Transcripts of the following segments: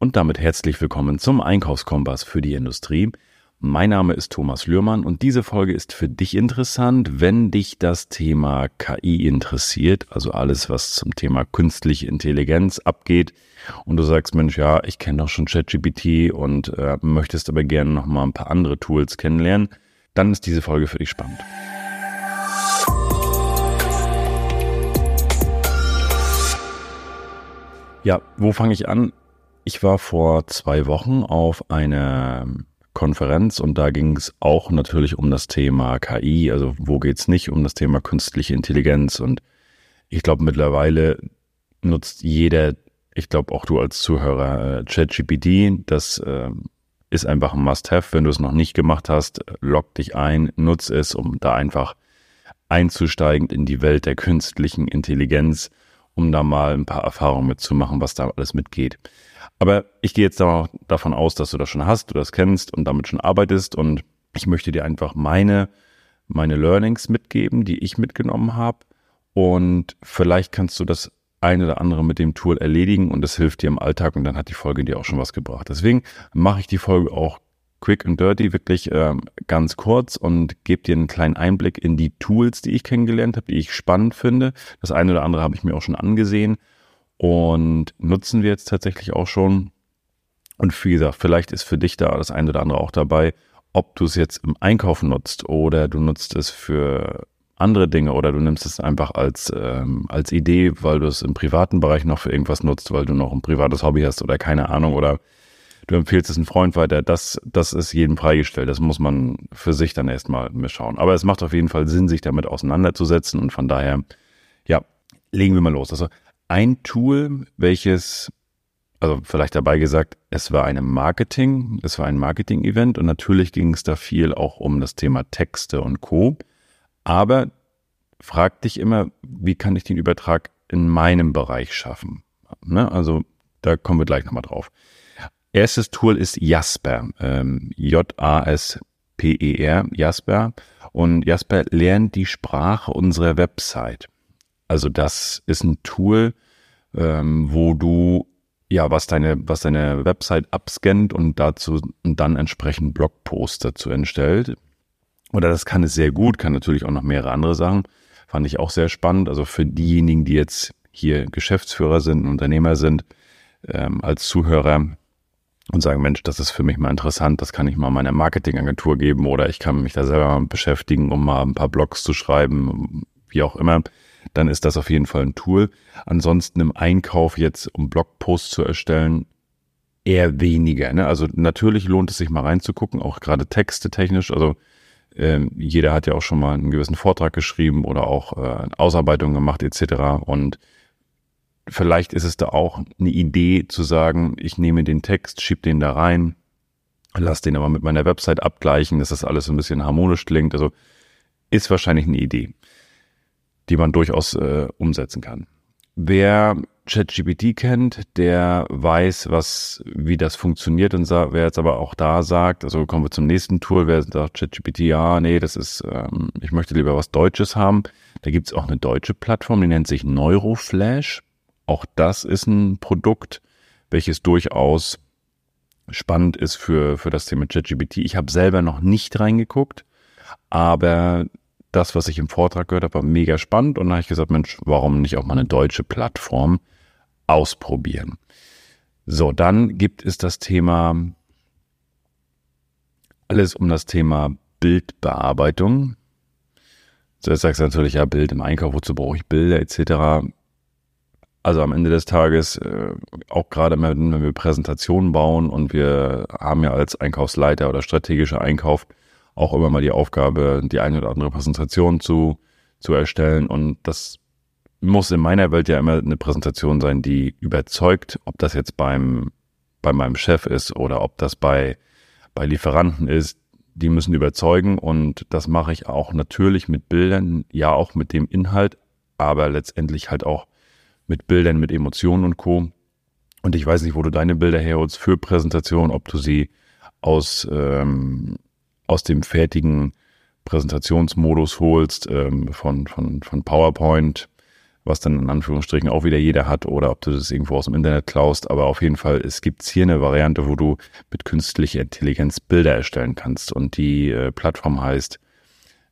Und damit herzlich willkommen zum Einkaufskompass für die Industrie. Mein Name ist Thomas Lührmann und diese Folge ist für dich interessant, wenn dich das Thema KI interessiert, also alles, was zum Thema künstliche Intelligenz abgeht und du sagst, Mensch, ja, ich kenne doch schon ChatGPT und äh, möchtest aber gerne noch mal ein paar andere Tools kennenlernen, dann ist diese Folge für dich spannend. Ja, wo fange ich an? Ich war vor zwei Wochen auf einer Konferenz und da ging es auch natürlich um das Thema KI. Also wo geht es nicht um das Thema künstliche Intelligenz? Und ich glaube, mittlerweile nutzt jeder, ich glaube auch du als Zuhörer, äh, ChatGPT. Das äh, ist einfach ein Must-Have. Wenn du es noch nicht gemacht hast, log dich ein, nutze es, um da einfach einzusteigen in die Welt der künstlichen Intelligenz, um da mal ein paar Erfahrungen mitzumachen, was da alles mitgeht. Aber ich gehe jetzt davon aus, dass du das schon hast, du das kennst und damit schon arbeitest und ich möchte dir einfach meine, meine Learnings mitgeben, die ich mitgenommen habe und vielleicht kannst du das ein oder andere mit dem Tool erledigen und das hilft dir im Alltag und dann hat die Folge dir auch schon was gebracht. Deswegen mache ich die Folge auch quick and dirty, wirklich äh, ganz kurz und gebe dir einen kleinen Einblick in die Tools, die ich kennengelernt habe, die ich spannend finde. Das eine oder andere habe ich mir auch schon angesehen und nutzen wir jetzt tatsächlich auch schon. Und wie gesagt, vielleicht ist für dich da das eine oder andere auch dabei, ob du es jetzt im Einkaufen nutzt oder du nutzt es für andere Dinge oder du nimmst es einfach als, ähm, als Idee, weil du es im privaten Bereich noch für irgendwas nutzt, weil du noch ein privates Hobby hast oder keine Ahnung oder du empfiehlst es einem Freund weiter. Das, das ist jedem freigestellt. Das muss man für sich dann erstmal schauen. Aber es macht auf jeden Fall Sinn, sich damit auseinanderzusetzen und von daher, ja, legen wir mal los. Also ein Tool, welches, also vielleicht dabei gesagt, es war eine Marketing, es war ein Marketing-Event und natürlich ging es da viel auch um das Thema Texte und Co. Aber frag dich immer, wie kann ich den Übertrag in meinem Bereich schaffen? Ne? Also da kommen wir gleich nochmal drauf. Erstes Tool ist Jasper, ähm, J-A-S-P-E-R, Jasper. Und Jasper lernt die Sprache unserer Website. Also das ist ein Tool, ähm, wo du ja, was deine, was deine Website abscannt und dazu und dann entsprechend Blogpost dazu entstellt. Oder das kann es sehr gut, kann natürlich auch noch mehrere andere Sachen. Fand ich auch sehr spannend. Also für diejenigen, die jetzt hier Geschäftsführer sind, Unternehmer sind, ähm, als Zuhörer und sagen, Mensch, das ist für mich mal interessant, das kann ich mal meiner Marketingagentur geben oder ich kann mich da selber beschäftigen, um mal ein paar Blogs zu schreiben, wie auch immer dann ist das auf jeden Fall ein Tool. Ansonsten im Einkauf jetzt, um Blogposts zu erstellen, eher weniger. Ne? Also natürlich lohnt es sich mal reinzugucken, auch gerade Texte technisch. Also ähm, jeder hat ja auch schon mal einen gewissen Vortrag geschrieben oder auch äh, Ausarbeitung gemacht etc. Und vielleicht ist es da auch eine Idee zu sagen, ich nehme den Text, schieb den da rein, lass den aber mit meiner Website abgleichen, dass das alles ein bisschen harmonisch klingt. Also ist wahrscheinlich eine Idee die man durchaus äh, umsetzen kann. Wer ChatGPT kennt, der weiß, was, wie das funktioniert und wer jetzt aber auch da sagt, also kommen wir zum nächsten Tool, wer sagt ChatGPT, ja, nee, das ist, ähm, ich möchte lieber was Deutsches haben. Da gibt's auch eine deutsche Plattform, die nennt sich Neuroflash. Auch das ist ein Produkt, welches durchaus spannend ist für, für das Thema ChatGPT. Ich habe selber noch nicht reingeguckt, aber das, was ich im Vortrag gehört habe, war mega spannend und dann habe ich gesagt, Mensch, warum nicht auch mal eine deutsche Plattform ausprobieren? So, dann gibt es das Thema, alles um das Thema Bildbearbeitung. Jetzt sagst du natürlich, ja, Bild im Einkauf, wozu brauche ich Bilder etc. Also am Ende des Tages, äh, auch gerade wenn wir Präsentationen bauen und wir haben ja als Einkaufsleiter oder strategischer Einkauf auch immer mal die Aufgabe, die eine oder andere Präsentation zu, zu erstellen. Und das muss in meiner Welt ja immer eine Präsentation sein, die überzeugt, ob das jetzt beim, bei meinem Chef ist oder ob das bei, bei Lieferanten ist. Die müssen überzeugen und das mache ich auch natürlich mit Bildern, ja auch mit dem Inhalt, aber letztendlich halt auch mit Bildern, mit Emotionen und Co. Und ich weiß nicht, wo du deine Bilder herholst für Präsentation, ob du sie aus ähm, aus dem fertigen Präsentationsmodus holst ähm, von, von, von PowerPoint was dann in Anführungsstrichen auch wieder jeder hat oder ob du das irgendwo aus dem Internet klaust. Aber auf jeden Fall, es gibt hier eine Variante, wo du mit künstlicher Intelligenz Bilder erstellen kannst. Und die äh, Plattform heißt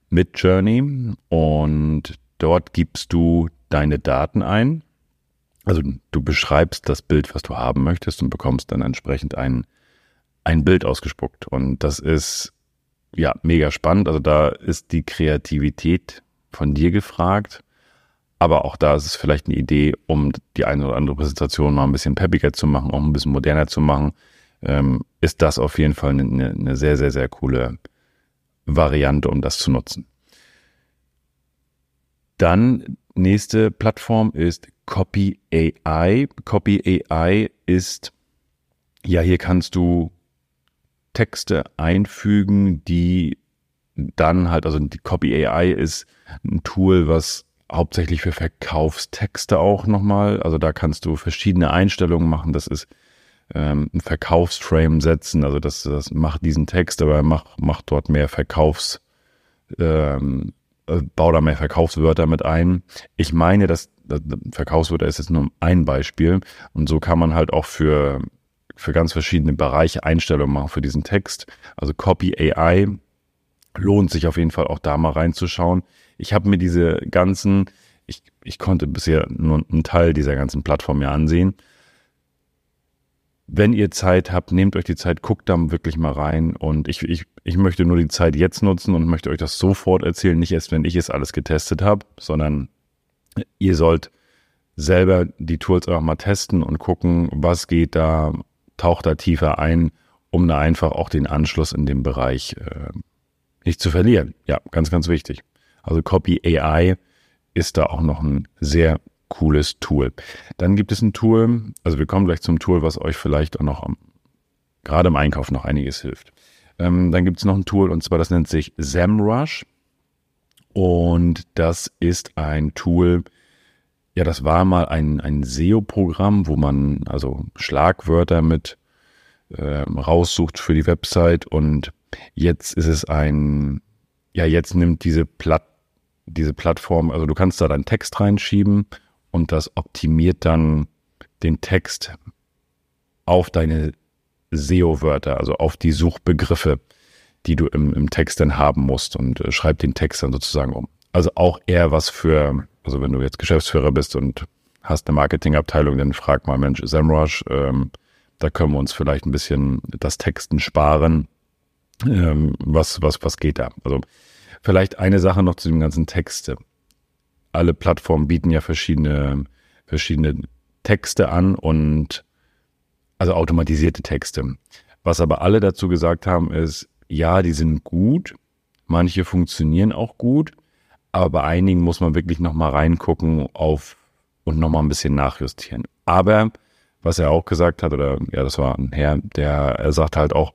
Midjourney und dort gibst du deine Daten ein. Also du beschreibst das Bild, was du haben möchtest und bekommst dann entsprechend ein, ein Bild ausgespuckt. Und das ist ja mega spannend. Also da ist die Kreativität von dir gefragt. Aber auch da ist es vielleicht eine Idee, um die eine oder andere Präsentation mal ein bisschen peppiger zu machen, auch ein bisschen moderner zu machen, ähm, ist das auf jeden Fall eine, eine sehr, sehr, sehr coole Variante, um das zu nutzen. Dann nächste Plattform ist Copy AI. Copy AI ist, ja, hier kannst du Texte einfügen, die dann halt, also die Copy AI ist ein Tool, was hauptsächlich für Verkaufstexte auch nochmal, also da kannst du verschiedene Einstellungen machen. Das ist ähm, ein Verkaufsframe setzen, also das, das macht diesen Text, aber mach, mach dort mehr Verkaufs, ähm, äh, bau da mehr Verkaufswörter mit ein. Ich meine, dass Verkaufswörter ist jetzt nur ein Beispiel und so kann man halt auch für für ganz verschiedene Bereiche Einstellungen machen für diesen Text. Also Copy AI lohnt sich auf jeden Fall auch da mal reinzuschauen. Ich habe mir diese ganzen, ich, ich konnte bisher nur einen Teil dieser ganzen Plattform ja ansehen. Wenn ihr Zeit habt, nehmt euch die Zeit, guckt da wirklich mal rein und ich, ich, ich möchte nur die Zeit jetzt nutzen und möchte euch das sofort erzählen, nicht erst, wenn ich es alles getestet habe, sondern ihr sollt selber die Tools auch mal testen und gucken, was geht da, taucht da tiefer ein, um da einfach auch den Anschluss in dem Bereich äh, nicht zu verlieren. Ja, ganz, ganz wichtig. Also Copy AI ist da auch noch ein sehr cooles Tool. Dann gibt es ein Tool, also wir kommen gleich zum Tool, was euch vielleicht auch noch am, gerade im Einkauf noch einiges hilft. Ähm, dann gibt es noch ein Tool und zwar das nennt sich SEMrush und das ist ein Tool, ja, das war mal ein, ein SEO-Programm, wo man also Schlagwörter mit äh, raussucht für die Website und jetzt ist es ein, ja, jetzt nimmt diese, Platt, diese Plattform, also du kannst da deinen Text reinschieben und das optimiert dann den Text auf deine SEO-Wörter, also auf die Suchbegriffe, die du im, im Text dann haben musst und äh, schreibt den Text dann sozusagen um. Also auch eher was für also wenn du jetzt Geschäftsführer bist und hast eine Marketingabteilung, dann frag mal, Mensch, SEMrush, ähm, da können wir uns vielleicht ein bisschen das Texten sparen. Ähm, was, was, was geht da? Also vielleicht eine Sache noch zu dem ganzen Texte. Alle Plattformen bieten ja verschiedene, verschiedene Texte an und also automatisierte Texte. Was aber alle dazu gesagt haben, ist, ja, die sind gut, manche funktionieren auch gut, aber bei einigen muss man wirklich nochmal reingucken auf und nochmal ein bisschen nachjustieren. Aber was er auch gesagt hat, oder ja, das war ein Herr, der, er sagt halt auch,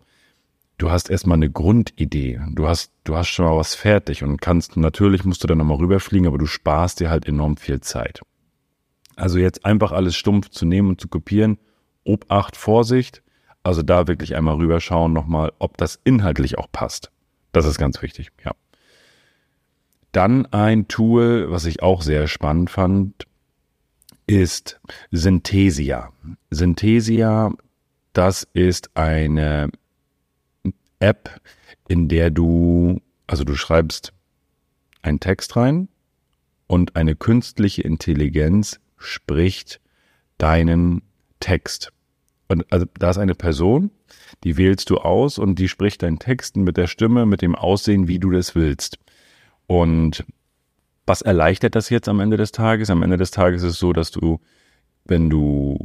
du hast erstmal eine Grundidee. Du hast, du hast schon mal was fertig und kannst, natürlich musst du dann nochmal rüberfliegen, aber du sparst dir halt enorm viel Zeit. Also jetzt einfach alles stumpf zu nehmen und zu kopieren, Obacht, Vorsicht. Also da wirklich einmal rüberschauen nochmal, ob das inhaltlich auch passt. Das ist ganz wichtig, ja. Dann ein Tool, was ich auch sehr spannend fand, ist Synthesia. Synthesia, das ist eine App, in der du, also du schreibst einen Text rein und eine künstliche Intelligenz spricht deinen Text. Und also da ist eine Person, die wählst du aus und die spricht deinen Text mit der Stimme, mit dem Aussehen, wie du das willst. Und was erleichtert das jetzt am Ende des Tages? Am Ende des Tages ist es so, dass du, wenn du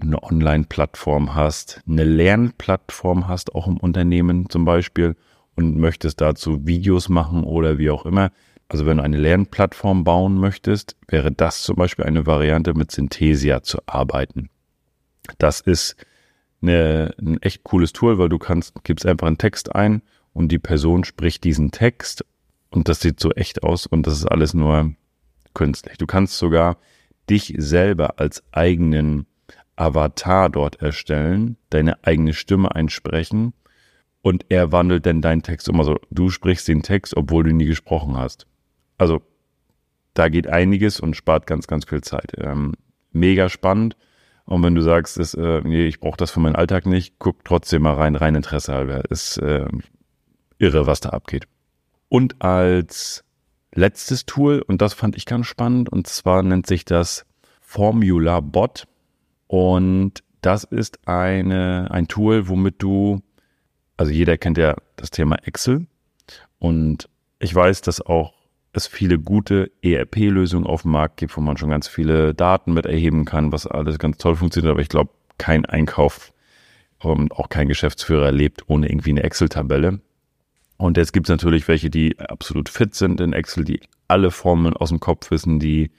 eine Online-Plattform hast, eine Lernplattform hast, auch im Unternehmen zum Beispiel, und möchtest dazu Videos machen oder wie auch immer. Also wenn du eine Lernplattform bauen möchtest, wäre das zum Beispiel eine Variante, mit Synthesia zu arbeiten. Das ist eine, ein echt cooles Tool, weil du kannst, gibst einfach einen Text ein und die Person spricht diesen Text und das sieht so echt aus und das ist alles nur künstlich. Du kannst sogar dich selber als eigenen Avatar dort erstellen, deine eigene Stimme einsprechen und er wandelt dann deinen Text um. Also du sprichst den Text, obwohl du nie gesprochen hast. Also da geht einiges und spart ganz, ganz viel Zeit. Ähm, mega spannend. Und wenn du sagst, ist, äh, nee, ich brauche das für meinen Alltag nicht, guck trotzdem mal rein, rein Interesse halber. Ist äh, irre, was da abgeht. Und als letztes Tool, und das fand ich ganz spannend, und zwar nennt sich das Formula Bot. Und das ist eine, ein Tool, womit du, also jeder kennt ja das Thema Excel. Und ich weiß, dass auch es viele gute ERP-Lösungen auf dem Markt gibt, wo man schon ganz viele Daten mit erheben kann, was alles ganz toll funktioniert. Aber ich glaube, kein Einkauf und auch kein Geschäftsführer lebt ohne irgendwie eine Excel-Tabelle. Und jetzt gibt es natürlich welche, die absolut fit sind in Excel, die alle Formeln aus dem Kopf wissen, die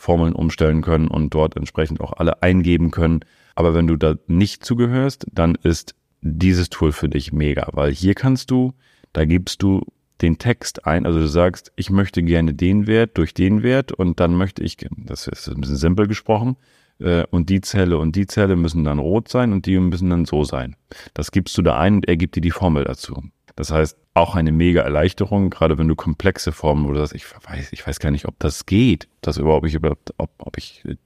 Formeln umstellen können und dort entsprechend auch alle eingeben können. Aber wenn du da nicht zugehörst, dann ist dieses Tool für dich mega, weil hier kannst du, da gibst du den Text ein. Also du sagst, ich möchte gerne den Wert durch den Wert und dann möchte ich, das ist ein bisschen simpel gesprochen, äh, und die Zelle und die Zelle müssen dann rot sein und die müssen dann so sein. Das gibst du da ein und er gibt dir die Formel dazu. Das heißt, auch eine mega Erleichterung, gerade wenn du komplexe Formen oder das, ich weiß, ich weiß gar nicht, ob das geht, das überhaupt, ich ob, ob ich äh,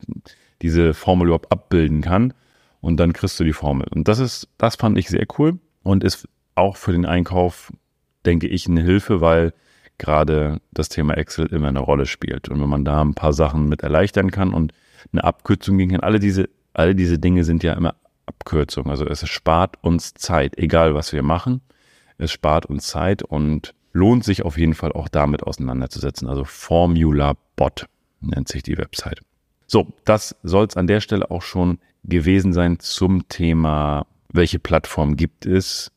diese Formel überhaupt abbilden kann. Und dann kriegst du die Formel. Und das ist, das fand ich sehr cool und ist auch für den Einkauf denke ich, eine Hilfe, weil gerade das Thema Excel immer eine Rolle spielt. Und wenn man da ein paar Sachen mit erleichtern kann und eine Abkürzung gehen kann, alle diese, alle diese Dinge sind ja immer Abkürzungen. Also es spart uns Zeit, egal was wir machen. Es spart uns Zeit und lohnt sich auf jeden Fall auch damit auseinanderzusetzen. Also Formula Bot nennt sich die Website. So, das soll es an der Stelle auch schon gewesen sein zum Thema, welche Plattform gibt es,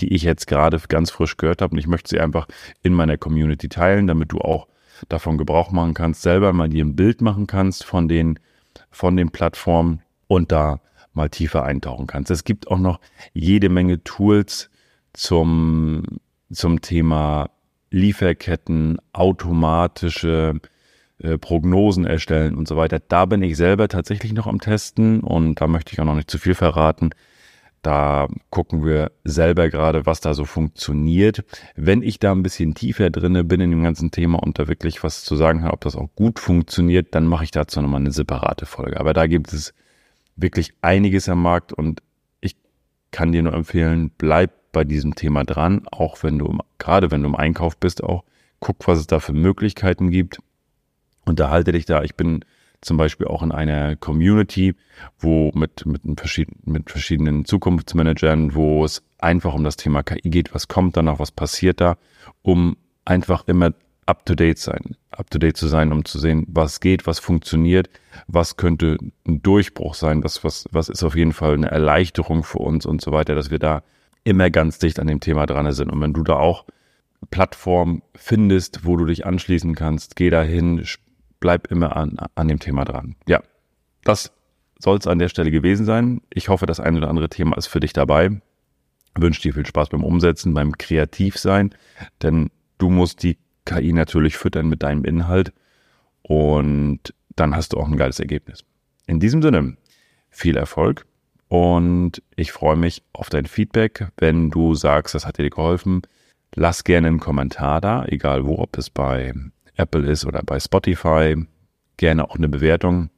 die ich jetzt gerade ganz frisch gehört habe. Und ich möchte sie einfach in meiner Community teilen, damit du auch davon Gebrauch machen kannst, selber mal dir ein Bild machen kannst von den, von den Plattformen und da mal tiefer eintauchen kannst. Es gibt auch noch jede Menge Tools zum, zum Thema Lieferketten, automatische äh, Prognosen erstellen und so weiter. Da bin ich selber tatsächlich noch am Testen und da möchte ich auch noch nicht zu viel verraten. Da gucken wir selber gerade, was da so funktioniert. Wenn ich da ein bisschen tiefer drinne bin in dem ganzen Thema und da wirklich was zu sagen habe, ob das auch gut funktioniert, dann mache ich dazu nochmal eine separate Folge. Aber da gibt es wirklich einiges am Markt und ich kann dir nur empfehlen, bleib bei diesem Thema dran, auch wenn du, gerade wenn du im Einkauf bist, auch guck, was es da für Möglichkeiten gibt. Unterhalte dich da. Ich bin zum Beispiel auch in einer Community, wo mit, mit, verschiedenen, mit verschiedenen Zukunftsmanagern, wo es einfach um das Thema KI geht, was kommt danach, was passiert da, um einfach immer up to date sein, up to date zu sein, um zu sehen, was geht, was funktioniert, was könnte ein Durchbruch sein, was, was, was ist auf jeden Fall eine Erleichterung für uns und so weiter, dass wir da immer ganz dicht an dem Thema dran sind. Und wenn du da auch Plattform findest, wo du dich anschließen kannst, geh da hin, bleib immer an, an dem Thema dran. Ja, das soll es an der Stelle gewesen sein. Ich hoffe, das eine oder andere Thema ist für dich dabei. wünsche dir viel Spaß beim Umsetzen, beim Kreativsein, denn du musst die KI natürlich füttern mit deinem Inhalt und dann hast du auch ein geiles Ergebnis. In diesem Sinne, viel Erfolg und ich freue mich auf dein Feedback. Wenn du sagst, das hat dir geholfen, lass gerne einen Kommentar da, egal wo, ob es bei Apple ist oder bei Spotify. Gerne auch eine Bewertung.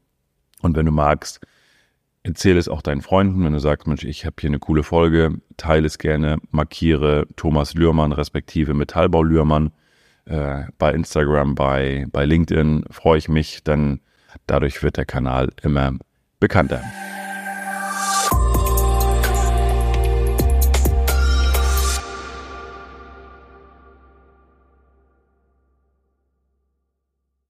Und wenn du magst, erzähle es auch deinen Freunden. Wenn du sagst, Mensch, ich habe hier eine coole Folge, teile es gerne, markiere Thomas Lührmann respektive Metallbau Lührmann äh, bei Instagram, bei, bei LinkedIn. Freue ich mich, denn dadurch wird der Kanal immer bekannter.